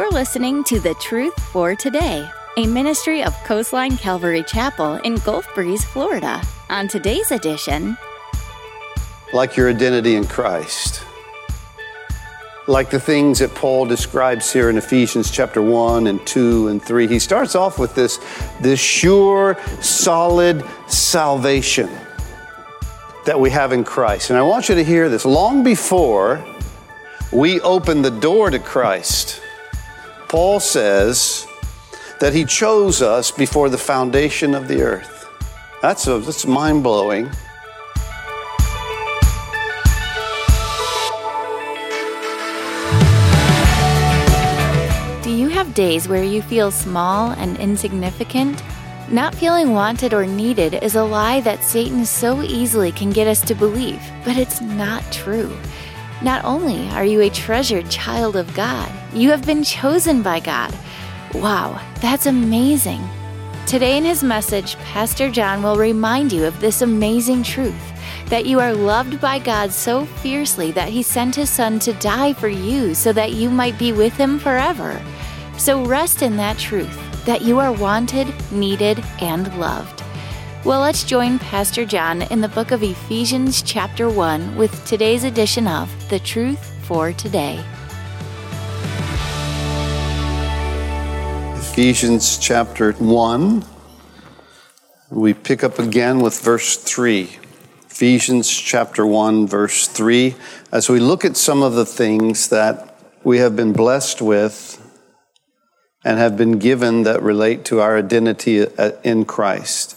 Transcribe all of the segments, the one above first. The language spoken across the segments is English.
You're listening to The Truth for Today, a ministry of Coastline Calvary Chapel in Gulf Breeze, Florida. On today's edition, like your identity in Christ. Like the things that Paul describes here in Ephesians chapter 1 and 2 and 3. He starts off with this, this sure, solid salvation that we have in Christ. And I want you to hear this long before we open the door to Christ Paul says that he chose us before the foundation of the earth. That's, a, that's mind blowing. Do you have days where you feel small and insignificant? Not feeling wanted or needed is a lie that Satan so easily can get us to believe, but it's not true. Not only are you a treasured child of God, you have been chosen by God. Wow, that's amazing. Today, in his message, Pastor John will remind you of this amazing truth that you are loved by God so fiercely that he sent his son to die for you so that you might be with him forever. So rest in that truth that you are wanted, needed, and loved. Well, let's join Pastor John in the book of Ephesians, chapter 1, with today's edition of The Truth for Today. Ephesians chapter 1. We pick up again with verse 3. Ephesians chapter 1, verse 3. As we look at some of the things that we have been blessed with and have been given that relate to our identity uh, in Christ.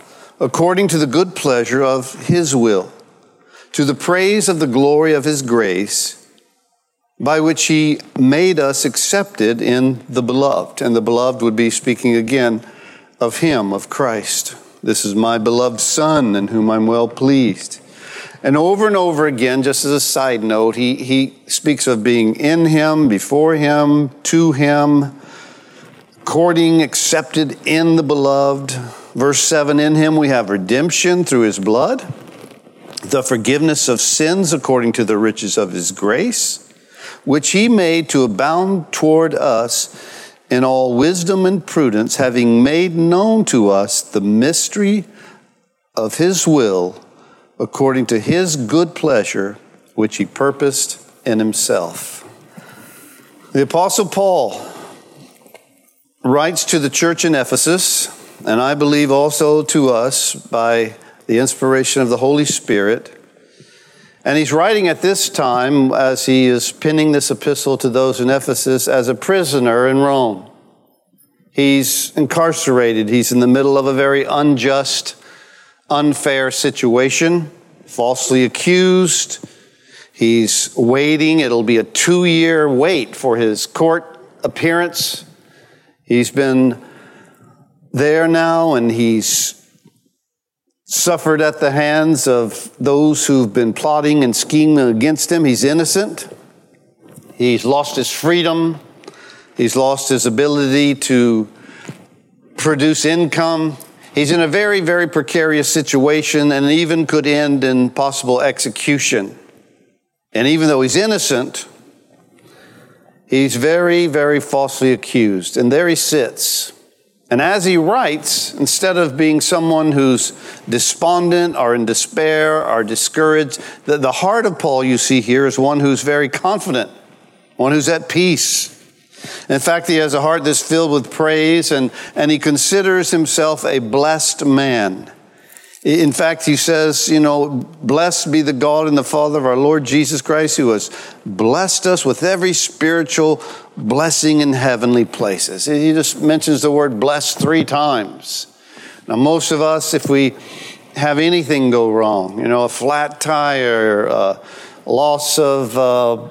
according to the good pleasure of his will, to the praise of the glory of his grace, by which he made us accepted in the beloved. And the beloved would be speaking again of him, of Christ. This is my beloved Son, in whom I'm well pleased. And over and over again, just as a side note, he, he speaks of being in him, before him, to him, according, accepted in the beloved Verse 7 In him we have redemption through his blood, the forgiveness of sins according to the riches of his grace, which he made to abound toward us in all wisdom and prudence, having made known to us the mystery of his will according to his good pleasure, which he purposed in himself. The Apostle Paul writes to the church in Ephesus and I believe also to us by the inspiration of the Holy Spirit. And he's writing at this time, as he is penning this epistle to those in Ephesus, as a prisoner in Rome. He's incarcerated. He's in the middle of a very unjust, unfair situation, falsely accused. He's waiting. It'll be a two year wait for his court appearance. He's been there now, and he's suffered at the hands of those who've been plotting and scheming against him. He's innocent. He's lost his freedom. He's lost his ability to produce income. He's in a very, very precarious situation and even could end in possible execution. And even though he's innocent, he's very, very falsely accused. And there he sits and as he writes, instead of being someone who's despondent or in despair or discouraged, the, the heart of Paul you see here is one who's very confident, one who's at peace. In fact, he has a heart that's filled with praise and, and he considers himself a blessed man. In fact, he says, you know, blessed be the God and the Father of our Lord Jesus Christ, who has blessed us with every spiritual blessing in heavenly places. He just mentions the word blessed three times. Now, most of us, if we have anything go wrong, you know, a flat tire, a loss of uh,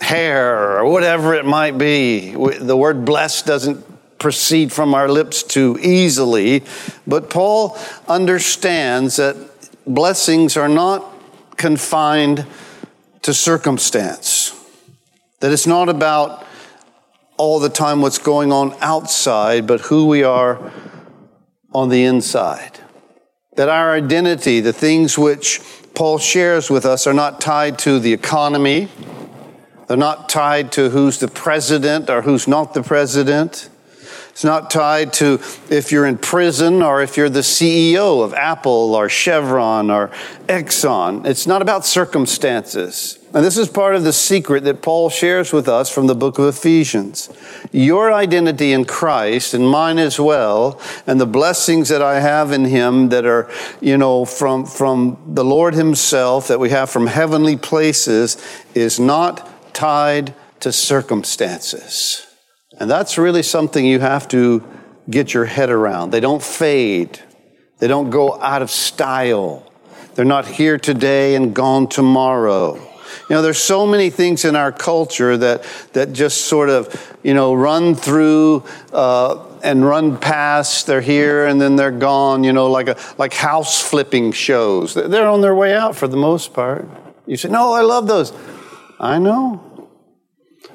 hair or whatever it might be. The word blessed doesn't proceed from our lips too easily, but Paul understands that blessings are not confined to circumstance, that it's not about all the time what's going on outside, but who we are on the inside. That our identity, the things which Paul shares with us, are not tied to the economy, they're not tied to who's the president or who's not the president. It's not tied to if you're in prison or if you're the CEO of Apple or Chevron or Exxon. It's not about circumstances. And this is part of the secret that Paul shares with us from the book of Ephesians. Your identity in Christ and mine as well, and the blessings that I have in him that are, you know, from, from the Lord himself, that we have from heavenly places, is not tied to circumstances. And that's really something you have to get your head around. They don't fade, they don't go out of style. They're not here today and gone tomorrow. You know, there's so many things in our culture that, that just sort of, you know, run through uh, and run past. They're here and then they're gone, you know, like, a, like house flipping shows. They're on their way out for the most part. You say, no, I love those. I know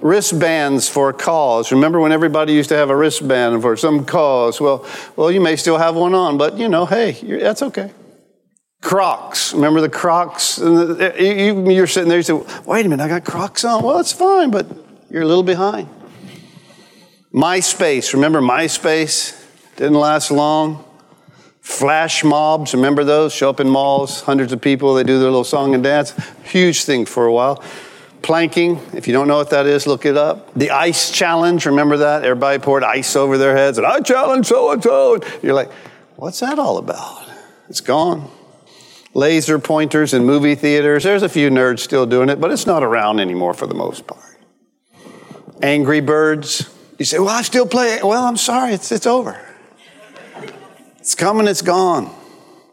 wristbands for a cause. Remember when everybody used to have a wristband for some cause? Well, well, you may still have one on, but you know, hey, that's okay. Crocs. Remember the Crocs? and eh, You're sitting there, you say, wait a minute, I got Crocs on. Well, it's fine, but you're a little behind. MySpace. Remember MySpace? Didn't last long. Flash mobs, remember those? Show up in malls, hundreds of people, they do their little song and dance. Huge thing for a while planking. If you don't know what that is, look it up. The ice challenge, remember that? Everybody poured ice over their heads and I challenge so and so. You're like, what's that all about? It's gone. Laser pointers in movie theaters. There's a few nerds still doing it, but it's not around anymore for the most part. Angry Birds. You say, well, I still play. Well, I'm sorry, it's, it's over. It's coming, it's gone.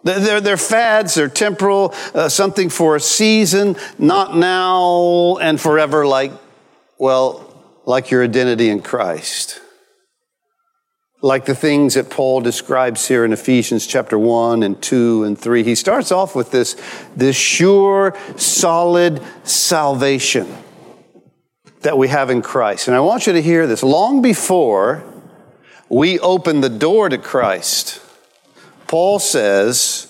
They're, they're fads, they're temporal, uh, something for a season, not now and forever, like, well, like your identity in Christ. Like the things that Paul describes here in Ephesians chapter 1 and 2 and 3. He starts off with this, this sure, solid salvation that we have in Christ. And I want you to hear this. Long before we open the door to Christ, Paul says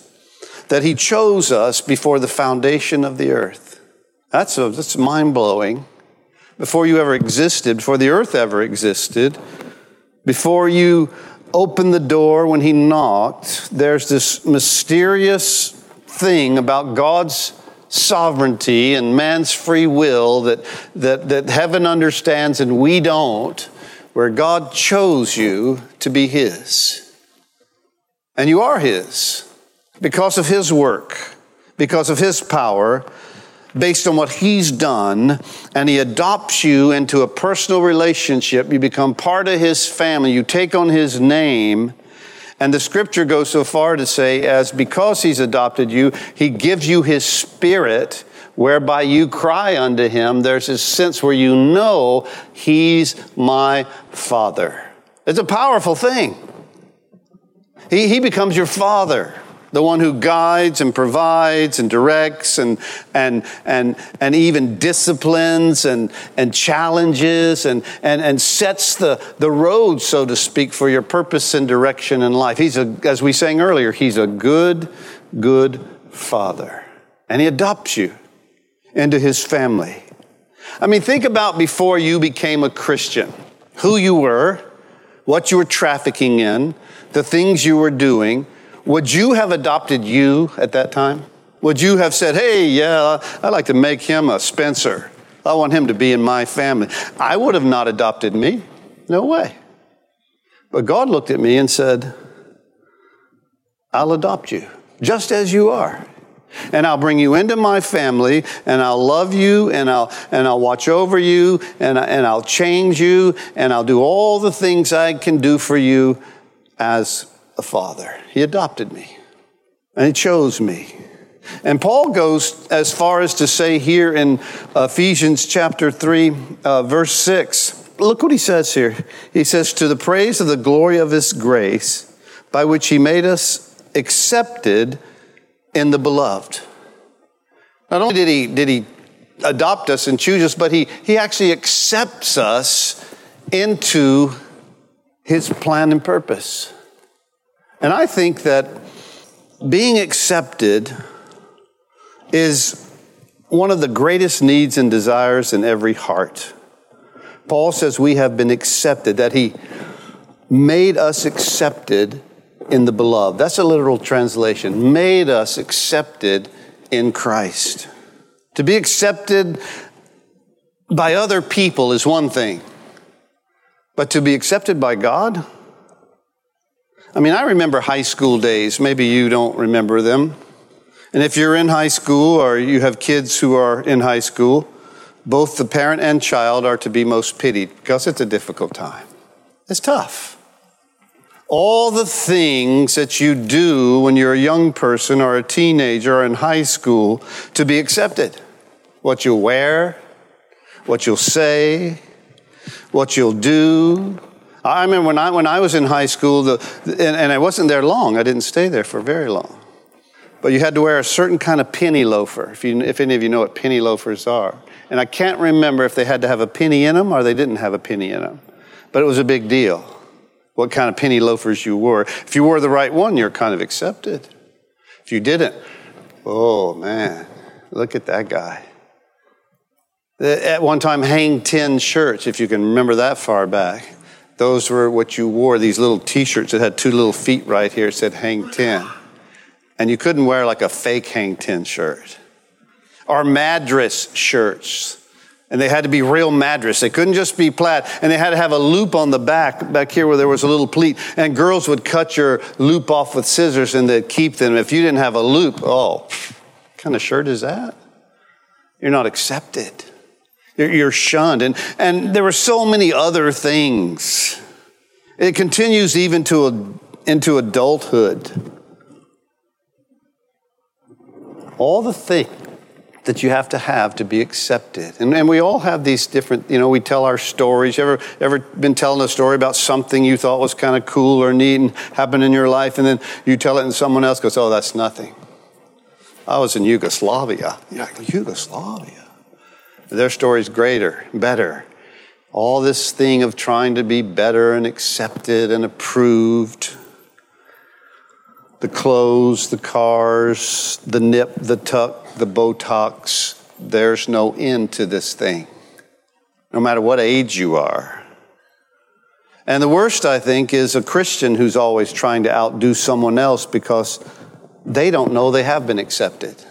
that he chose us before the foundation of the earth. That's, that's mind blowing. Before you ever existed, before the earth ever existed, before you opened the door when he knocked, there's this mysterious thing about God's sovereignty and man's free will that, that, that heaven understands and we don't, where God chose you to be his. And you are His because of His work, because of His power, based on what He's done, and He adopts you into a personal relationship. You become part of His family. You take on His name. And the scripture goes so far to say, as because He's adopted you, He gives you His Spirit whereby you cry unto him, there's this sense where you know he's my father. It's a powerful thing. He, he becomes your father, the one who guides and provides and directs and, and, and, and even disciplines and, and challenges and, and, and sets the, the road, so to speak, for your purpose and direction in life. He's a, as we sang earlier, he's a good, good father. And he adopts you into his family. I mean, think about before you became a Christian, who you were, what you were trafficking in, the things you were doing, would you have adopted you at that time? Would you have said, hey, yeah, I'd like to make him a Spencer? I want him to be in my family. I would have not adopted me. No way. But God looked at me and said, I'll adopt you just as you are. And I'll bring you into my family and I'll love you and I'll, and I'll watch over you and, and I'll change you and I'll do all the things I can do for you as a father. He adopted me and he chose me. And Paul goes as far as to say here in Ephesians chapter 3, uh, verse 6, look what he says here. He says, To the praise of the glory of his grace, by which he made us accepted in the beloved. Not only did he, did he adopt us and choose us, but he, he actually accepts us into his plan and purpose. And I think that being accepted is one of the greatest needs and desires in every heart. Paul says we have been accepted, that he made us accepted in the beloved. That's a literal translation. Made us accepted in Christ. To be accepted by other people is one thing, but to be accepted by God? I mean, I remember high school days. Maybe you don't remember them. And if you're in high school or you have kids who are in high school, both the parent and child are to be most pitied because it's a difficult time. It's tough. All the things that you do when you're a young person or a teenager or in high school to be accepted. What you'll wear, what you'll say, what you'll do. I remember when I, when I was in high school, the, and, and I wasn't there long, I didn't stay there for very long but you had to wear a certain kind of penny loafer, if, you, if any of you know what penny loafers are. And I can't remember if they had to have a penny in them or they didn't have a penny in them. But it was a big deal what kind of penny loafers you wore. If you wore the right one, you're kind of accepted. If you didn't, oh man, look at that guy. At one time, hang 10 shirts, if you can remember that far back. Those were what you wore, these little t shirts that had two little feet right here, said hang 10 and you couldn't wear like a fake hang 10 shirt. Or madras shirts. And they had to be real madras they couldn't just be plaid. And they had to have a loop on the back back here where there was a little pleat. And girls would cut your loop off with scissors and they'd keep them. If you didn't have a loop oh what kind of shirt is that? You're not accepted you're, shunned and, and there were so many other things it continues even to a, into adulthood all the things that you have to have to be accepted. And, and we all have these different, you know, we tell our stories. You ever, ever been telling a story about something you thought was kind of cool or neat and happened in your life, and then you tell it and someone else goes, oh, that's nothing. I was in Yugoslavia. Yeah, Yugoslavia. Their story's greater, better. All this thing of trying to be better and accepted and approved the clothes, the cars, the nip, the tuck, the Botox. There's no end to this thing, no matter what age you are. And the worst, I think, is a Christian who's always trying to outdo someone else because they don't know they have been accepted.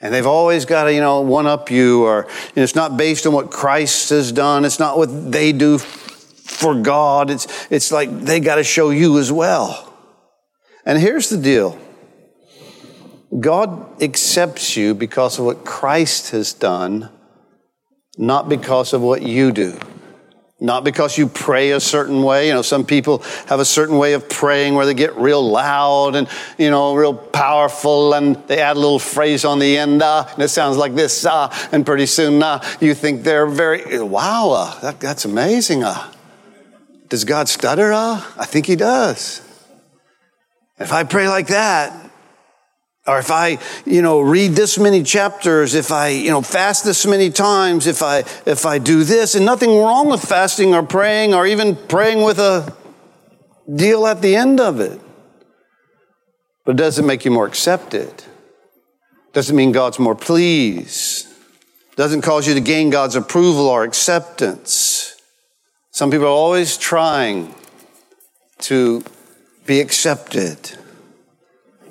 And they've always got to, you know, one up you, or it's not based on what Christ has done. It's not what they do for God. It's, it's like they got to show you as well. And here's the deal God accepts you because of what Christ has done, not because of what you do. Not because you pray a certain way. You know, some people have a certain way of praying where they get real loud and, you know, real powerful and they add a little phrase on the end, uh, and it sounds like this, uh, and pretty soon, uh, you think they're very, wow, uh, that, that's amazing. Uh. Does God stutter? Uh? I think He does. If I pray like that, or if I, you know, read this many chapters, if I, you know, fast this many times, if I, if I do this, and nothing wrong with fasting or praying or even praying with a deal at the end of it. But it doesn't make you more accepted. Doesn't mean God's more pleased. Doesn't cause you to gain God's approval or acceptance. Some people are always trying to be accepted.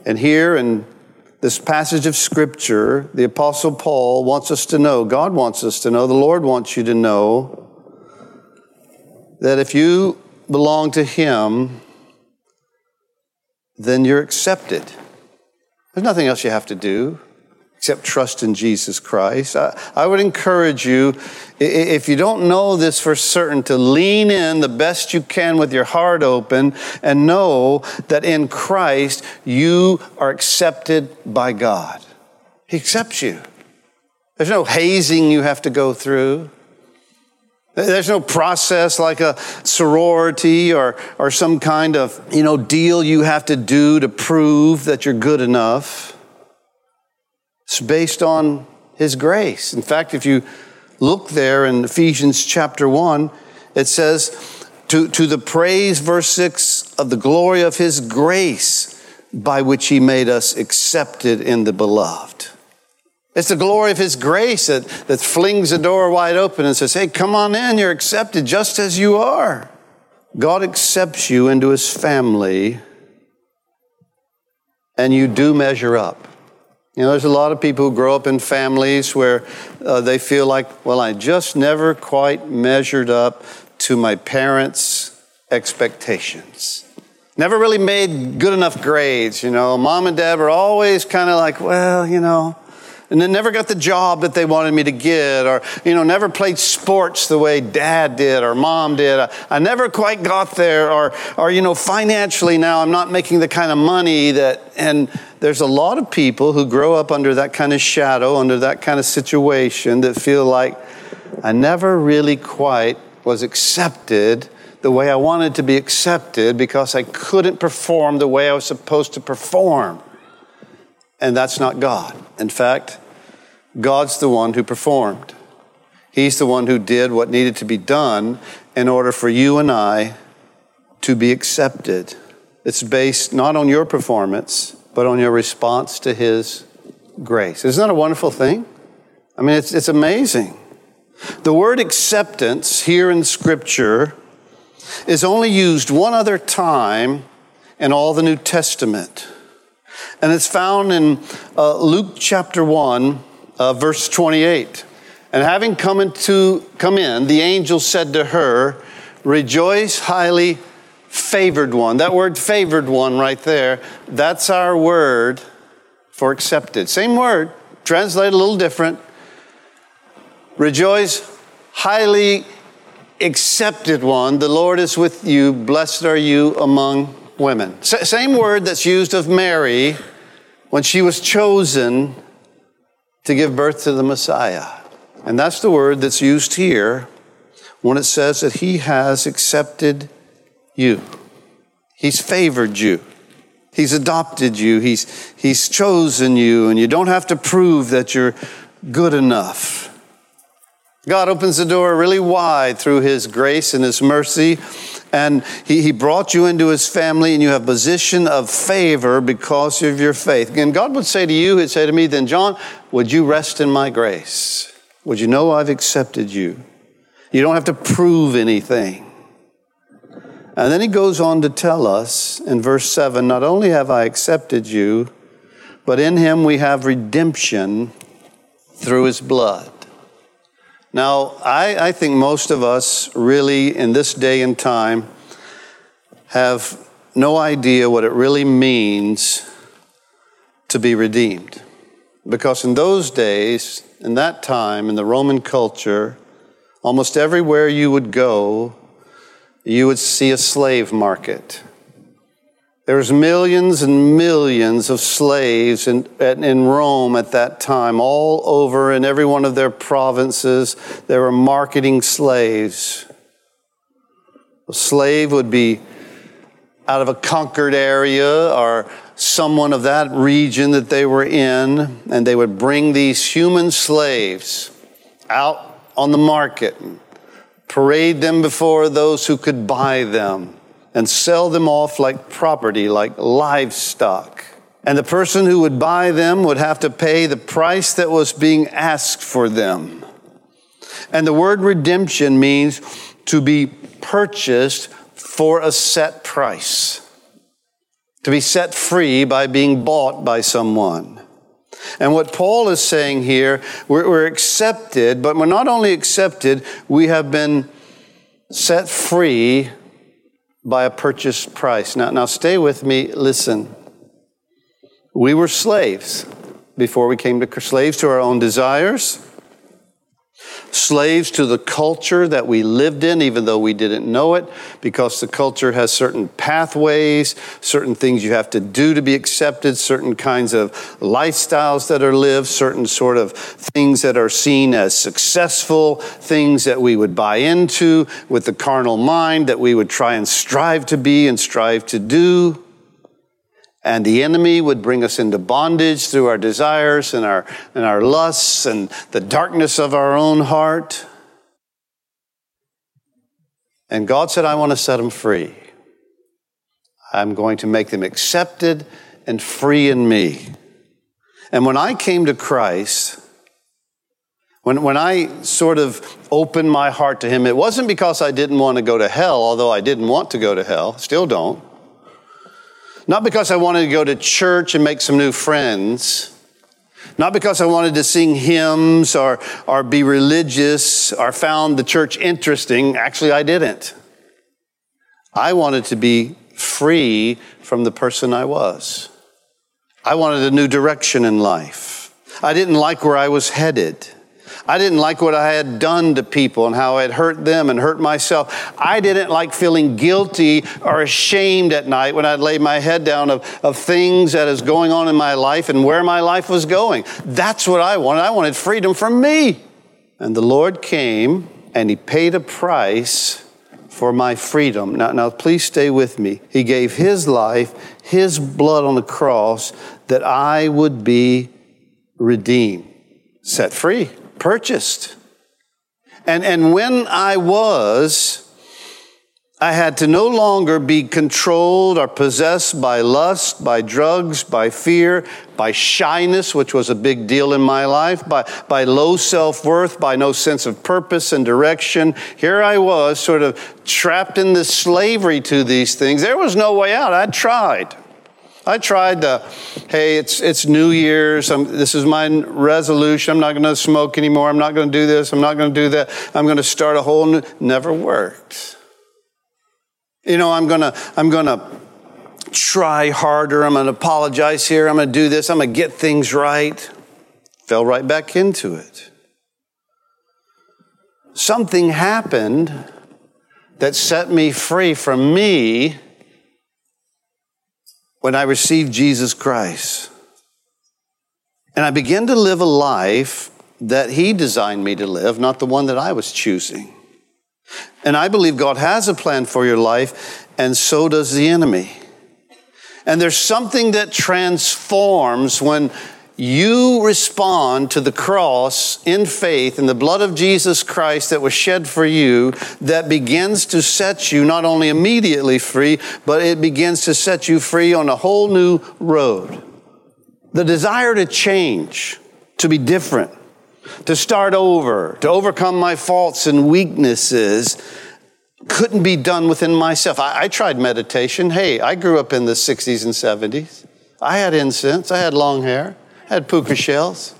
And here in this passage of Scripture, the Apostle Paul wants us to know, God wants us to know, the Lord wants you to know that if you belong to Him, then you're accepted. There's nothing else you have to do except trust in Jesus Christ. I, I, would encourage you, if you don't know this for certain, to lean in the best you can with your heart open and know that in Christ you are accepted by God. He accepts you. There's no hazing you have to go through. There's no process like a sorority or, or some kind of, you know, deal you have to do to prove that you're good enough. It's based on His grace. In fact, if you look there in Ephesians chapter 1, it says, to, to the praise, verse 6, of the glory of His grace by which He made us accepted in the beloved. It's the glory of His grace that, that flings the door wide open and says, Hey, come on in, you're accepted just as you are. God accepts you into His family, and you do measure up. You know, there's a lot of people who grow up in families where uh, they feel like, well, I just never quite measured up to my parents' expectations. Never really made good enough grades, you know. Mom and dad were always kind of like, well, you know, and then never got the job that they wanted me to get, or, you know, never played sports the way dad did or mom did. I, I never quite got there, or, or, you know, financially now I'm not making the kind of money that, and there's a lot of people who grow up under that kind of shadow, under that kind of situation that feel like I never really quite was accepted the way I wanted to be accepted because I couldn't perform the way I was supposed to perform. And that's not God. In fact, God's the one who performed. He's the one who did what needed to be done in order for you and I to be accepted. It's based not on your performance, but on your response to His grace. Isn't that a wonderful thing? I mean, it's, it's amazing. The word acceptance here in Scripture is only used one other time in all the New Testament. And it's found in uh, Luke chapter 1, uh, verse 28. And having come, into, come in, the angel said to her, Rejoice, highly favored one. That word favored one right there, that's our word for accepted. Same word, translated a little different. Rejoice, highly accepted one. The Lord is with you. Blessed are you among women. S- same word that's used of Mary when she was chosen to give birth to the Messiah. And that's the word that's used here when it says that He has accepted you. He's favored you. He's adopted you. He's, he's chosen you, and you don't have to prove that you're good enough. God opens the door really wide through His grace and His mercy. And he, he brought you into His family, and you have position of favor because of your faith. And God would say to you, He'd say to me, then, John, would you rest in my grace? Would you know I've accepted you? You don't have to prove anything. And then he goes on to tell us in verse 7 not only have I accepted you, but in him we have redemption through his blood. Now, I, I think most of us really, in this day and time, have no idea what it really means to be redeemed. Because in those days, in that time, in the Roman culture, almost everywhere you would go, you would see a slave market. There's millions and millions of slaves in, in Rome at that time, all over in every one of their provinces. They were marketing slaves. A slave would be out of a conquered area or someone of that region that they were in, and they would bring these human slaves out on the market and parade them before those who could buy them and sell them off like property, like livestock. And the person who would buy them would have to pay the price that was being asked for them. And the word redemption means to be purchased for a set price, to be set free by being bought by someone. And what Paul is saying here, we're, we're, accepted, but we're not only accepted, we have been set free by a purchase price. Now, now stay with me. Listen. We were slaves before we came to slaves to our own desires, slaves to the culture that we lived in, even though we didn't know it, because the culture has certain pathways, certain things you have to do to be accepted, certain kinds of lifestyles that are lived, certain sort of things that are seen as successful, things that we would buy into with the carnal mind that we would try and strive to be and strive to do and the enemy would bring us into bondage through our desires and our, and our lusts and the darkness of our own heart. And God said, I want to set them free. I'm going to make them accepted and free in me. And when I came to Christ, when, when I sort of opened my heart to Him, it wasn't because I didn't want to go to hell, although I didn't want to go to hell, still don't. Not because I wanted to go to church and make some new friends. Not because I wanted to sing hymns or, or be religious or found the church interesting. Actually, I didn't. I wanted to be free from the person I was. I wanted a new direction in life. I didn't like where I was headed. I didn't like what I had done to people and how I had hurt them and hurt myself. I didn't like feeling guilty or ashamed at night when I'd lay my head down of, of things that is going on in my life and where my life was going. That's what I wanted. I wanted freedom from me. And the Lord came and He paid a price for my freedom. Now, now please stay with me. He gave His life, His blood on the cross, that I would be redeemed, set free purchased. And, and when I was, I had to no longer be controlled or possessed by lust, by drugs, by fear, by shyness, which was a big deal in my life, by, by low self worth, by no sense of purpose and direction. Here I was, sort of trapped in this slavery to these things. There was no way out. I'd tried. I tried to, hey, it's, it's New Year's. I'm, this is my resolution. I'm not going to smoke anymore. I'm not going to do this. I'm not going to do that. I'm going to start a whole new, never worked. You know, I'm going to, I'm going to try harder. I'm going to apologize here. I'm going to do this. I'm going to get things right. Fell right back into it. Something happened that set me free from me when I received Jesus Christ. And I began to live a life that He designed me to live, not the one that I was choosing. And I believe God has a plan for your life, and so does the enemy. And there's something that transforms when you respond to the cross in faith in the blood of Jesus Christ that was shed for you, that begins to set you not only immediately free, but it begins to set you free on a whole new road. The desire to change, to be different, to start over, to overcome my faults and weaknesses couldn't be done within myself. I, I tried meditation. Hey, I grew up in the 60s and 70s. I had incense, I had long hair had puka shells.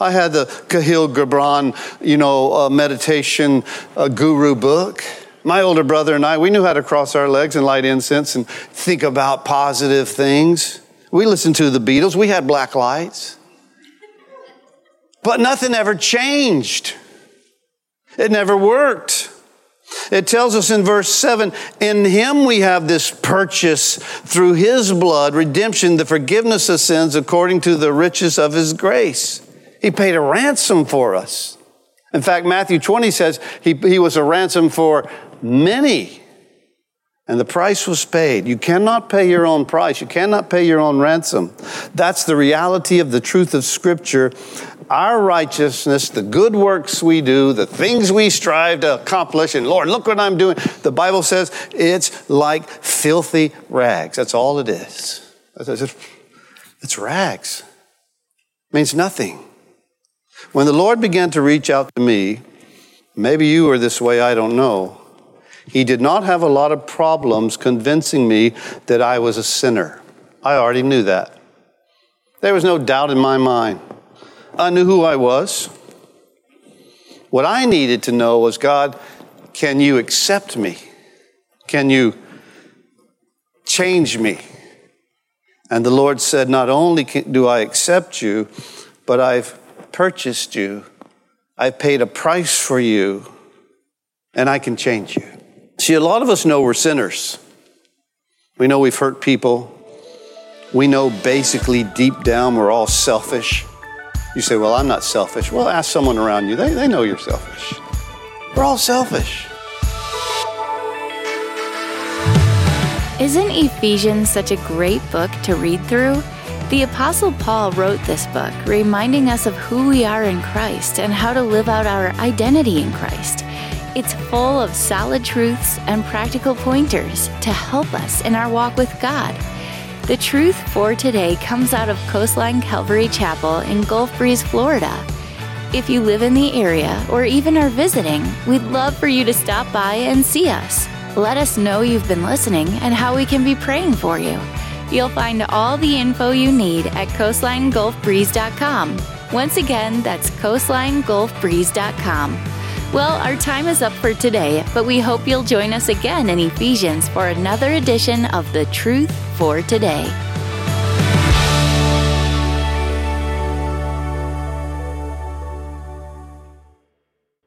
I had the Kahlil Gibran, you know, uh, meditation uh, guru book. My older brother and I, we knew how to cross our legs and light incense and think about positive things. We listened to the Beatles. We had black lights. But nothing ever changed. It never worked. It tells us in verse 7 In him we have this purchase through his blood, redemption, the forgiveness of sins according to the riches of his grace. He paid a ransom for us. In fact, Matthew 20 says he, he was a ransom for many. And the price was paid. You cannot pay your own price. You cannot pay your own ransom. That's the reality of the truth of Scripture our righteousness, the good works we do, the things we strive to accomplish, and Lord, look what I'm doing. The Bible says it's like filthy rags. That's all it is. It's rags. It means nothing. When the Lord began to reach out to me, maybe you were this way, I don't know. He did not have a lot of problems convincing me that I was a sinner. I already knew that. There was no doubt in my mind. I knew who I was. What I needed to know was God, can you accept me? Can you change me? And the Lord said, Not only do I accept you, but I've purchased you I've paid a price for you, and I can change you. See, a lot of us know we're sinners. We know we've hurt people. We know basically deep down we're all selfish. You say, Well, I'm not selfish. Well, ask someone around you. They, they know you're selfish. We're all selfish. Isn't Ephesians such a great book to read through? The Apostle Paul wrote this book, reminding us of who we are in Christ and how to live out our identity in Christ. It's full of solid truths and practical pointers to help us in our walk with God. The truth for today comes out of Coastline Calvary Chapel in Gulf Breeze, Florida. If you live in the area or even are visiting, we'd love for you to stop by and see us. Let us know you've been listening and how we can be praying for you. You'll find all the info you need at coastlinegulfbreeze.com. Once again, that's coastlinegulfbreeze.com. Well, our time is up for today, but we hope you'll join us again in Ephesians for another edition of The Truth for Today.